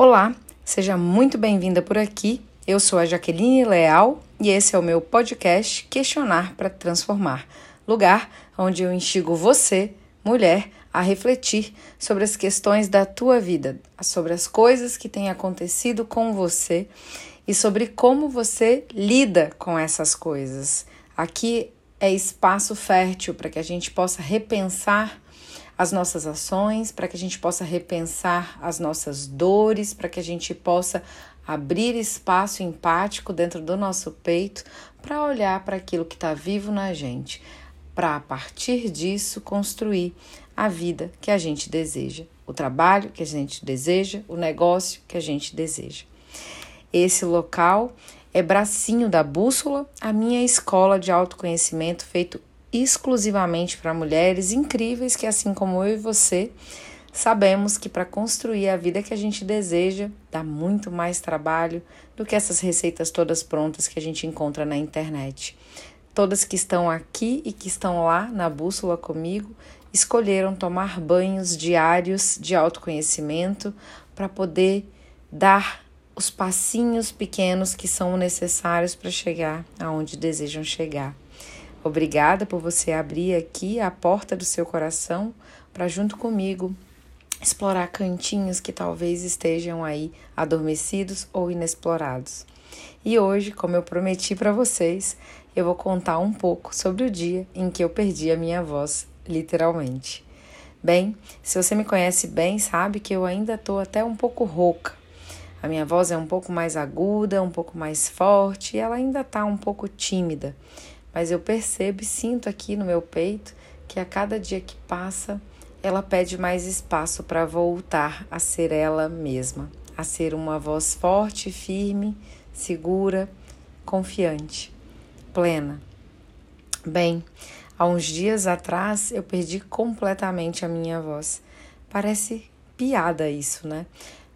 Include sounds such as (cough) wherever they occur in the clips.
Olá, seja muito bem-vinda por aqui. Eu sou a Jaqueline Leal e esse é o meu podcast Questionar para Transformar lugar onde eu instigo você, mulher, a refletir sobre as questões da tua vida, sobre as coisas que têm acontecido com você e sobre como você lida com essas coisas. Aqui é espaço fértil para que a gente possa repensar as nossas ações, para que a gente possa repensar as nossas dores, para que a gente possa abrir espaço empático dentro do nosso peito para olhar para aquilo que está vivo na gente, para a partir disso construir a vida que a gente deseja, o trabalho que a gente deseja, o negócio que a gente deseja. Esse local é bracinho da bússola, a minha escola de autoconhecimento feito exclusivamente para mulheres incríveis que, assim como eu e você, sabemos que para construir a vida que a gente deseja dá muito mais trabalho do que essas receitas todas prontas que a gente encontra na internet. Todas que estão aqui e que estão lá na bússola comigo escolheram tomar banhos diários de autoconhecimento para poder dar os passinhos pequenos que são necessários para chegar aonde desejam chegar. Obrigada por você abrir aqui a porta do seu coração para, junto comigo, explorar cantinhos que talvez estejam aí adormecidos ou inexplorados. E hoje, como eu prometi para vocês, eu vou contar um pouco sobre o dia em que eu perdi a minha voz, literalmente. Bem, se você me conhece bem, sabe que eu ainda estou até um pouco rouca. A minha voz é um pouco mais aguda, um pouco mais forte e ela ainda está um pouco tímida mas eu percebo e sinto aqui no meu peito que a cada dia que passa, ela pede mais espaço para voltar a ser ela mesma, a ser uma voz forte, firme, segura, confiante, plena. Bem, há uns dias atrás eu perdi completamente a minha voz. Parece piada isso, né?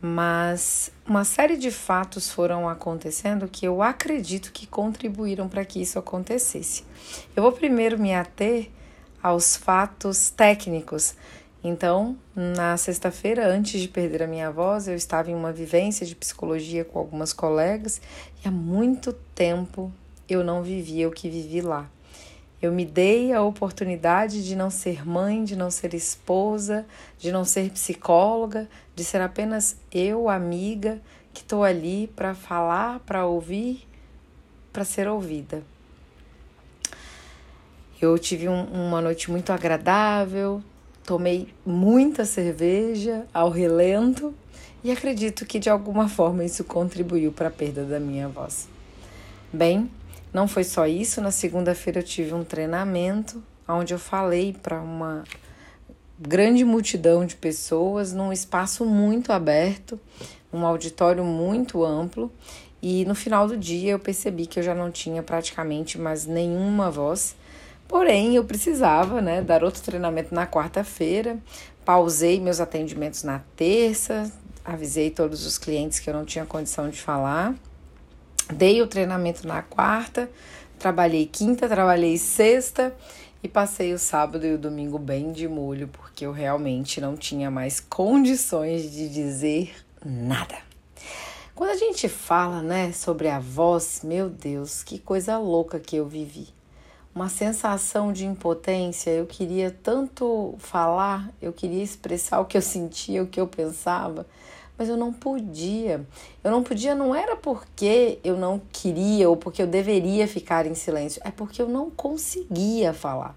Mas uma série de fatos foram acontecendo que eu acredito que contribuíram para que isso acontecesse. Eu vou primeiro me ater aos fatos técnicos. Então, na sexta-feira, antes de perder a minha voz, eu estava em uma vivência de psicologia com algumas colegas e há muito tempo eu não vivia o que vivi lá. Eu me dei a oportunidade de não ser mãe, de não ser esposa, de não ser psicóloga, de ser apenas eu, amiga, que estou ali para falar, para ouvir, para ser ouvida. Eu tive um, uma noite muito agradável, tomei muita cerveja ao relento e acredito que de alguma forma isso contribuiu para a perda da minha voz. Bem, não foi só isso, na segunda-feira eu tive um treinamento onde eu falei para uma grande multidão de pessoas num espaço muito aberto, um auditório muito amplo, e no final do dia eu percebi que eu já não tinha praticamente mais nenhuma voz. Porém, eu precisava, né, dar outro treinamento na quarta-feira. Pausei meus atendimentos na terça, avisei todos os clientes que eu não tinha condição de falar Dei o treinamento na quarta, trabalhei quinta, trabalhei sexta e passei o sábado e o domingo bem de molho, porque eu realmente não tinha mais condições de dizer nada. Quando a gente fala, né, sobre a voz, meu Deus, que coisa louca que eu vivi. Uma sensação de impotência, eu queria tanto falar, eu queria expressar o que eu sentia, o que eu pensava, mas eu não podia. Eu não podia não era porque eu não queria ou porque eu deveria ficar em silêncio, é porque eu não conseguia falar.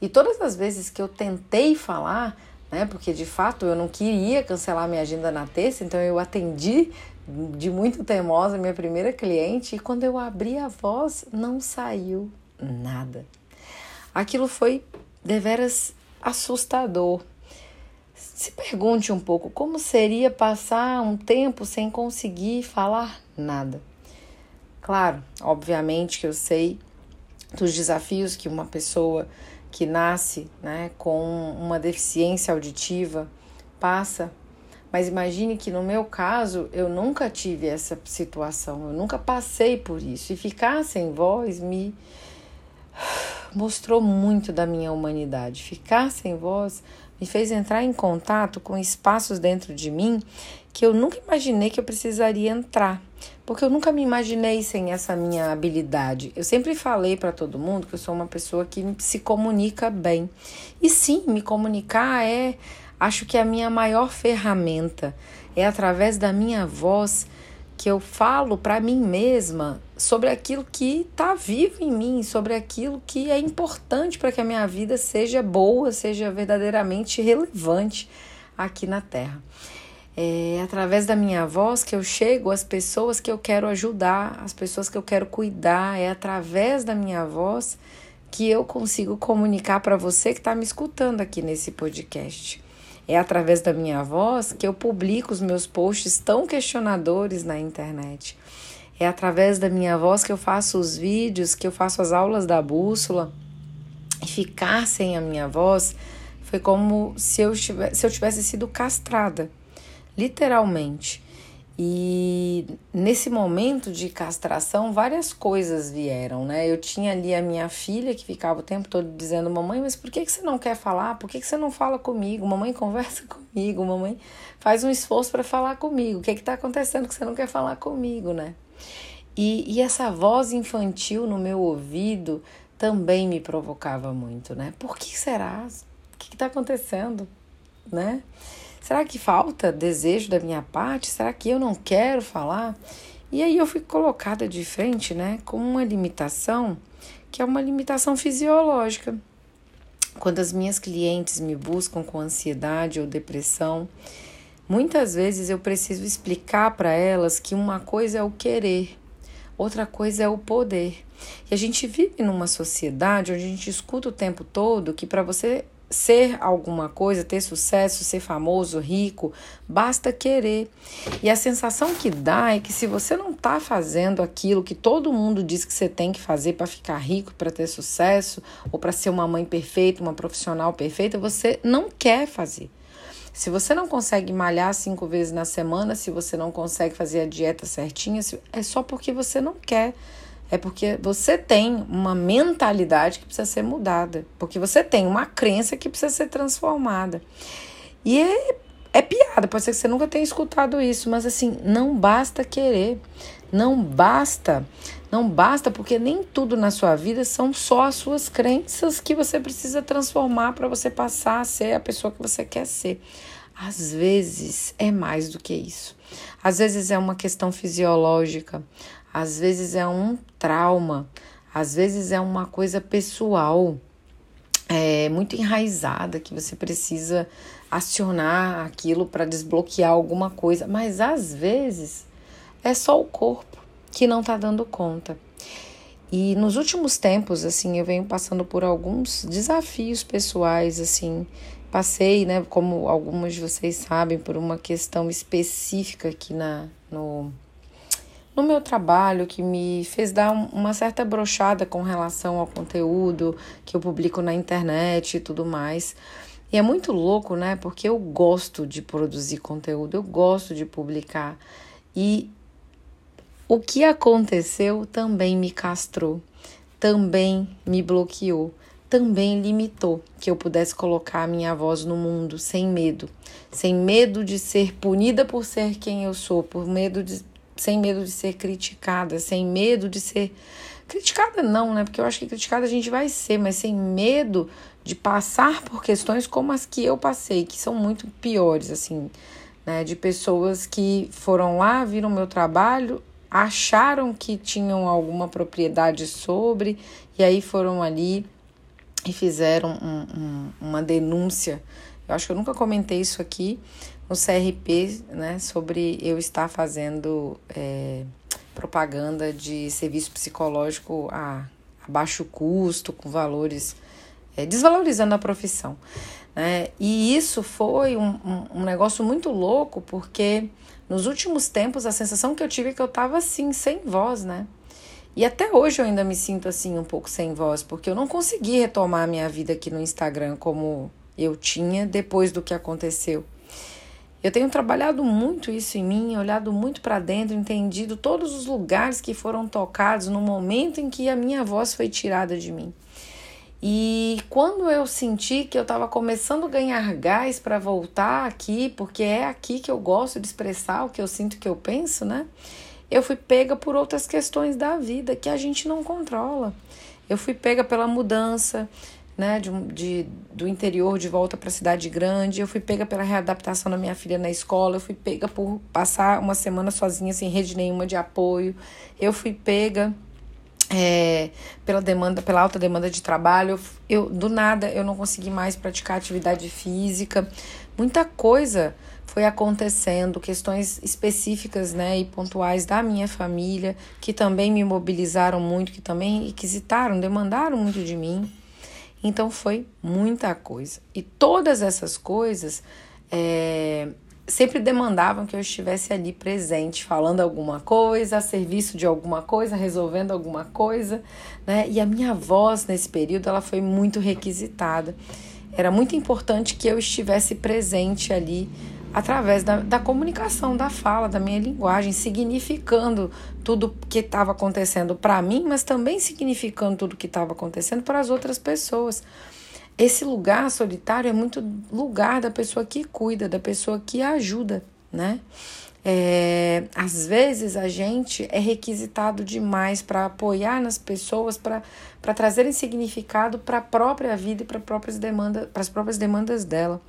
E todas as vezes que eu tentei falar, né, porque de fato eu não queria cancelar minha agenda na terça, então eu atendi de muito teimosa minha primeira cliente e quando eu abri a voz não saiu nada. Aquilo foi deveras assustador. Se pergunte um pouco como seria passar um tempo sem conseguir falar nada. Claro, obviamente que eu sei dos desafios que uma pessoa que nasce né, com uma deficiência auditiva passa, mas imagine que no meu caso eu nunca tive essa situação, eu nunca passei por isso. E ficar sem voz me mostrou muito da minha humanidade. Ficar sem voz me fez entrar em contato com espaços dentro de mim que eu nunca imaginei que eu precisaria entrar, porque eu nunca me imaginei sem essa minha habilidade. Eu sempre falei para todo mundo que eu sou uma pessoa que se comunica bem. E sim, me comunicar é, acho que é a minha maior ferramenta. É através da minha voz que eu falo para mim mesma sobre aquilo que está vivo em mim, sobre aquilo que é importante para que a minha vida seja boa, seja verdadeiramente relevante aqui na Terra. É através da minha voz que eu chego às pessoas que eu quero ajudar, às pessoas que eu quero cuidar. É através da minha voz que eu consigo comunicar para você que está me escutando aqui nesse podcast. É através da minha voz que eu publico os meus posts tão questionadores na internet. É através da minha voz que eu faço os vídeos, que eu faço as aulas da bússola. E ficar sem a minha voz foi como se eu tivesse, se eu tivesse sido castrada literalmente. E nesse momento de castração, várias coisas vieram, né? Eu tinha ali a minha filha que ficava o tempo todo dizendo: Mamãe, mas por que, que você não quer falar? Por que, que você não fala comigo? Mamãe, conversa (laughs) comigo. Mamãe, faz um esforço para falar comigo. O que está acontecendo que você não quer falar comigo, né? E, e essa voz infantil no meu ouvido também me provocava muito, né? Por que será? O que está acontecendo, né? Será que falta desejo da minha parte? Será que eu não quero falar? E aí eu fui colocada de frente, né, com uma limitação que é uma limitação fisiológica. Quando as minhas clientes me buscam com ansiedade ou depressão, muitas vezes eu preciso explicar para elas que uma coisa é o querer, outra coisa é o poder. E a gente vive numa sociedade onde a gente escuta o tempo todo que para você ser alguma coisa, ter sucesso, ser famoso, rico, basta querer. E a sensação que dá é que se você não está fazendo aquilo que todo mundo diz que você tem que fazer para ficar rico, para ter sucesso, ou para ser uma mãe perfeita, uma profissional perfeita, você não quer fazer. Se você não consegue malhar cinco vezes na semana, se você não consegue fazer a dieta certinha, é só porque você não quer. É porque você tem uma mentalidade que precisa ser mudada. Porque você tem uma crença que precisa ser transformada. E é, é piada, pode ser que você nunca tenha escutado isso, mas assim, não basta querer. Não basta. Não basta, porque nem tudo na sua vida são só as suas crenças que você precisa transformar para você passar a ser a pessoa que você quer ser. Às vezes é mais do que isso. Às vezes é uma questão fisiológica, às vezes é um trauma, às vezes é uma coisa pessoal, é, muito enraizada, que você precisa acionar aquilo para desbloquear alguma coisa, mas às vezes é só o corpo que não está dando conta. E nos últimos tempos, assim, eu venho passando por alguns desafios pessoais, assim, passei, né, como algumas de vocês sabem, por uma questão específica aqui na, no, no meu trabalho que me fez dar uma certa brochada com relação ao conteúdo que eu publico na internet e tudo mais. E é muito louco, né? Porque eu gosto de produzir conteúdo, eu gosto de publicar. E o que aconteceu também me castrou, também me bloqueou, também limitou que eu pudesse colocar a minha voz no mundo sem medo, sem medo de ser punida por ser quem eu sou, por medo de sem medo de ser criticada, sem medo de ser criticada não, né? Porque eu acho que criticada a gente vai ser, mas sem medo de passar por questões como as que eu passei, que são muito piores, assim, né? De pessoas que foram lá, viram meu trabalho, acharam que tinham alguma propriedade sobre, e aí foram ali e fizeram um, um, uma denúncia. Eu acho que eu nunca comentei isso aqui, no CRP, né, sobre eu estar fazendo é, propaganda de serviço psicológico a, a baixo custo, com valores, é, desvalorizando a profissão. Né? E isso foi um, um, um negócio muito louco, porque nos últimos tempos a sensação que eu tive é que eu estava assim, sem voz, né? E até hoje eu ainda me sinto assim um pouco sem voz, porque eu não consegui retomar a minha vida aqui no Instagram como eu tinha depois do que aconteceu. Eu tenho trabalhado muito isso em mim, olhado muito para dentro, entendido todos os lugares que foram tocados no momento em que a minha voz foi tirada de mim. E quando eu senti que eu estava começando a ganhar gás para voltar aqui, porque é aqui que eu gosto de expressar o que eu sinto, o que eu penso, né? Eu fui pega por outras questões da vida que a gente não controla. Eu fui pega pela mudança, né, de, de, do interior de volta para a cidade grande. Eu fui pega pela readaptação da minha filha na escola. Eu fui pega por passar uma semana sozinha sem rede nenhuma de apoio. Eu fui pega é, pela demanda, pela alta demanda de trabalho, eu do nada eu não consegui mais praticar atividade física. Muita coisa foi acontecendo, questões específicas, né, e pontuais da minha família, que também me mobilizaram muito, que também requisitaram, demandaram muito de mim. Então foi muita coisa. E todas essas coisas é, sempre demandavam que eu estivesse ali presente, falando alguma coisa, a serviço de alguma coisa, resolvendo alguma coisa, né? E a minha voz nesse período ela foi muito requisitada. Era muito importante que eu estivesse presente ali através da, da comunicação, da fala, da minha linguagem, significando tudo que estava acontecendo para mim, mas também significando tudo que estava acontecendo para as outras pessoas. Esse lugar solitário é muito lugar da pessoa que cuida, da pessoa que ajuda, né? É, às vezes a gente é requisitado demais para apoiar nas pessoas, para trazerem significado para a própria vida e para próprias demandas, para as próprias demandas dela.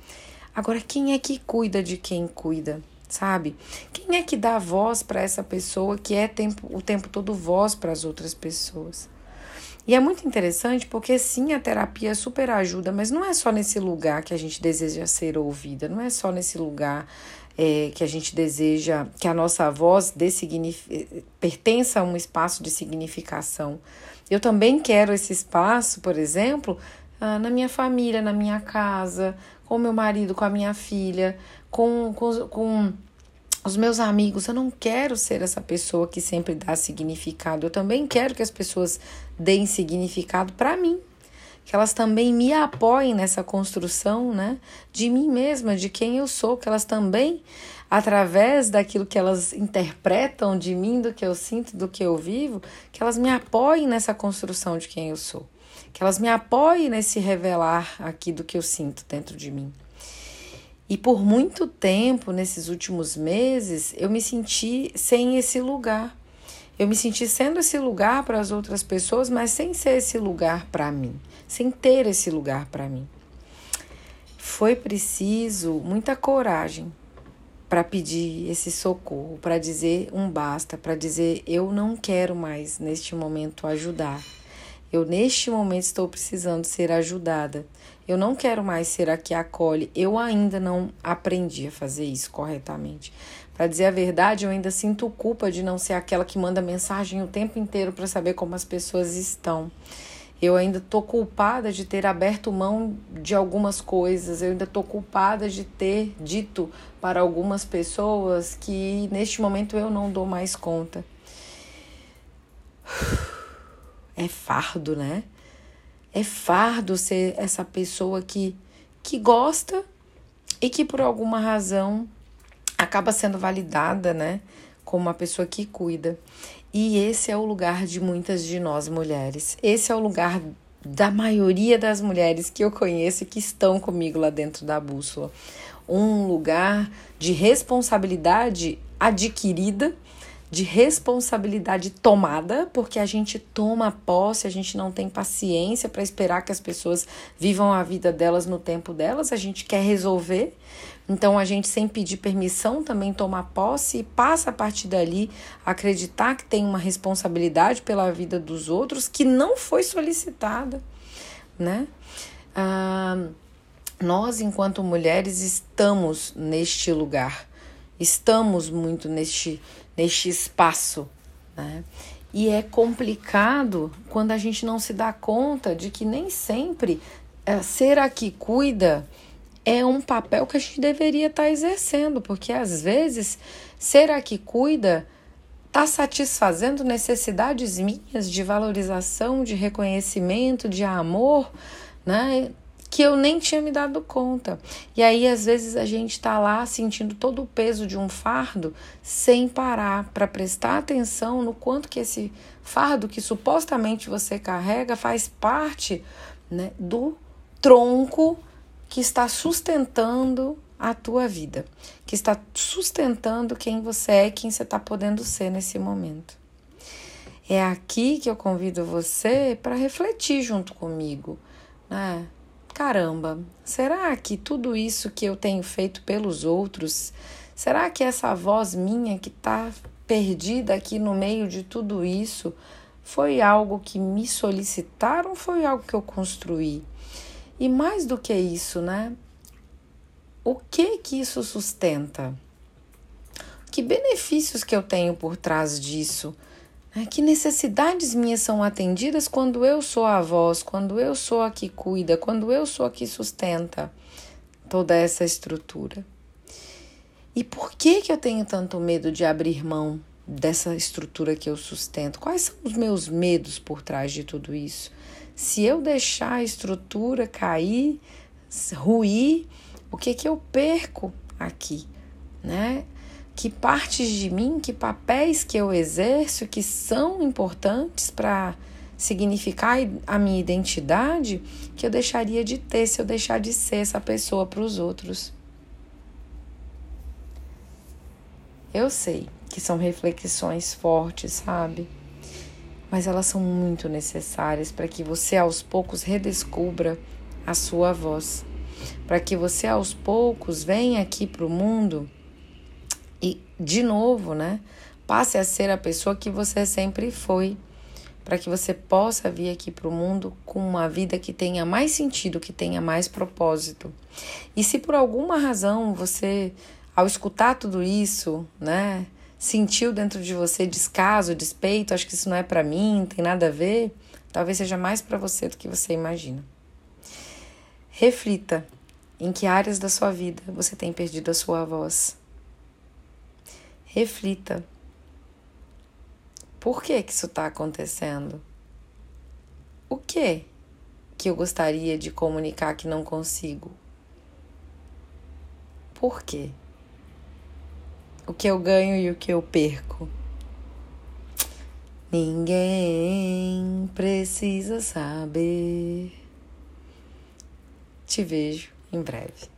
Agora, quem é que cuida de quem cuida? Sabe? Quem é que dá voz para essa pessoa que é tempo, o tempo todo voz para as outras pessoas? E é muito interessante porque sim, a terapia super ajuda, mas não é só nesse lugar que a gente deseja ser ouvida, não é só nesse lugar é, que a gente deseja que a nossa voz dê pertença a um espaço de significação. Eu também quero esse espaço, por exemplo, ah, na minha família, na minha casa, com meu marido, com a minha filha, com, com, com os meus amigos, eu não quero ser essa pessoa que sempre dá significado. Eu também quero que as pessoas deem significado para mim, que elas também me apoiem nessa construção, né, de mim mesma, de quem eu sou, que elas também através daquilo que elas interpretam de mim, do que eu sinto, do que eu vivo, que elas me apoiem nessa construção de quem eu sou, que elas me apoiem nesse revelar aqui do que eu sinto dentro de mim. E por muito tempo, nesses últimos meses, eu me senti sem esse lugar. Eu me senti sendo esse lugar para as outras pessoas, mas sem ser esse lugar para mim, sem ter esse lugar para mim. Foi preciso muita coragem para pedir esse socorro, para dizer um basta, para dizer eu não quero mais neste momento ajudar. Eu neste momento estou precisando ser ajudada. Eu não quero mais ser a que acolhe. Eu ainda não aprendi a fazer isso corretamente. Para dizer a verdade, eu ainda sinto culpa de não ser aquela que manda mensagem o tempo inteiro para saber como as pessoas estão. Eu ainda tô culpada de ter aberto mão de algumas coisas. Eu ainda tô culpada de ter dito para algumas pessoas que neste momento eu não dou mais conta. É fardo, né? É fardo ser essa pessoa que, que gosta e que por alguma razão acaba sendo validada, né? Como uma pessoa que cuida. E esse é o lugar de muitas de nós mulheres. Esse é o lugar da maioria das mulheres que eu conheço e que estão comigo lá dentro da bússola. Um lugar de responsabilidade adquirida de responsabilidade tomada, porque a gente toma posse, a gente não tem paciência para esperar que as pessoas vivam a vida delas no tempo delas, a gente quer resolver. Então a gente, sem pedir permissão, também toma posse e passa a partir dali a acreditar que tem uma responsabilidade pela vida dos outros que não foi solicitada, né? Ah, nós, enquanto mulheres, estamos neste lugar, estamos muito neste neste espaço. Né? E é complicado quando a gente não se dá conta de que nem sempre é, ser a que cuida é um papel que a gente deveria estar tá exercendo, porque às vezes ser a que cuida está satisfazendo necessidades minhas de valorização, de reconhecimento, de amor, né? Que eu nem tinha me dado conta. E aí, às vezes, a gente está lá sentindo todo o peso de um fardo sem parar para prestar atenção no quanto que esse fardo que supostamente você carrega faz parte né, do tronco que está sustentando a tua vida, que está sustentando quem você é, quem você está podendo ser nesse momento. É aqui que eu convido você para refletir junto comigo, né? Caramba, será que tudo isso que eu tenho feito pelos outros, será que essa voz minha que está perdida aqui no meio de tudo isso foi algo que me solicitaram foi algo que eu construí? E mais do que isso, né? O que que isso sustenta? Que benefícios que eu tenho por trás disso? Que necessidades minhas são atendidas quando eu sou a voz, quando eu sou a que cuida, quando eu sou a que sustenta toda essa estrutura? E por que que eu tenho tanto medo de abrir mão dessa estrutura que eu sustento? Quais são os meus medos por trás de tudo isso? Se eu deixar a estrutura cair, ruir, o que que eu perco aqui, né? Que partes de mim, que papéis que eu exerço que são importantes para significar a minha identidade, que eu deixaria de ter se eu deixar de ser essa pessoa para os outros. Eu sei que são reflexões fortes, sabe? Mas elas são muito necessárias para que você aos poucos redescubra a sua voz, para que você aos poucos venha aqui para o mundo de novo, né? Passe a ser a pessoa que você sempre foi, para que você possa vir aqui para o mundo com uma vida que tenha mais sentido, que tenha mais propósito. E se por alguma razão você, ao escutar tudo isso, né, sentiu dentro de você descaso, despeito, acho que isso não é para mim, não tem nada a ver, talvez seja mais para você do que você imagina. Reflita em que áreas da sua vida você tem perdido a sua voz. Reflita. Por que, que isso está acontecendo? O que que eu gostaria de comunicar que não consigo? Por quê? O que eu ganho e o que eu perco? Ninguém precisa saber. Te vejo em breve.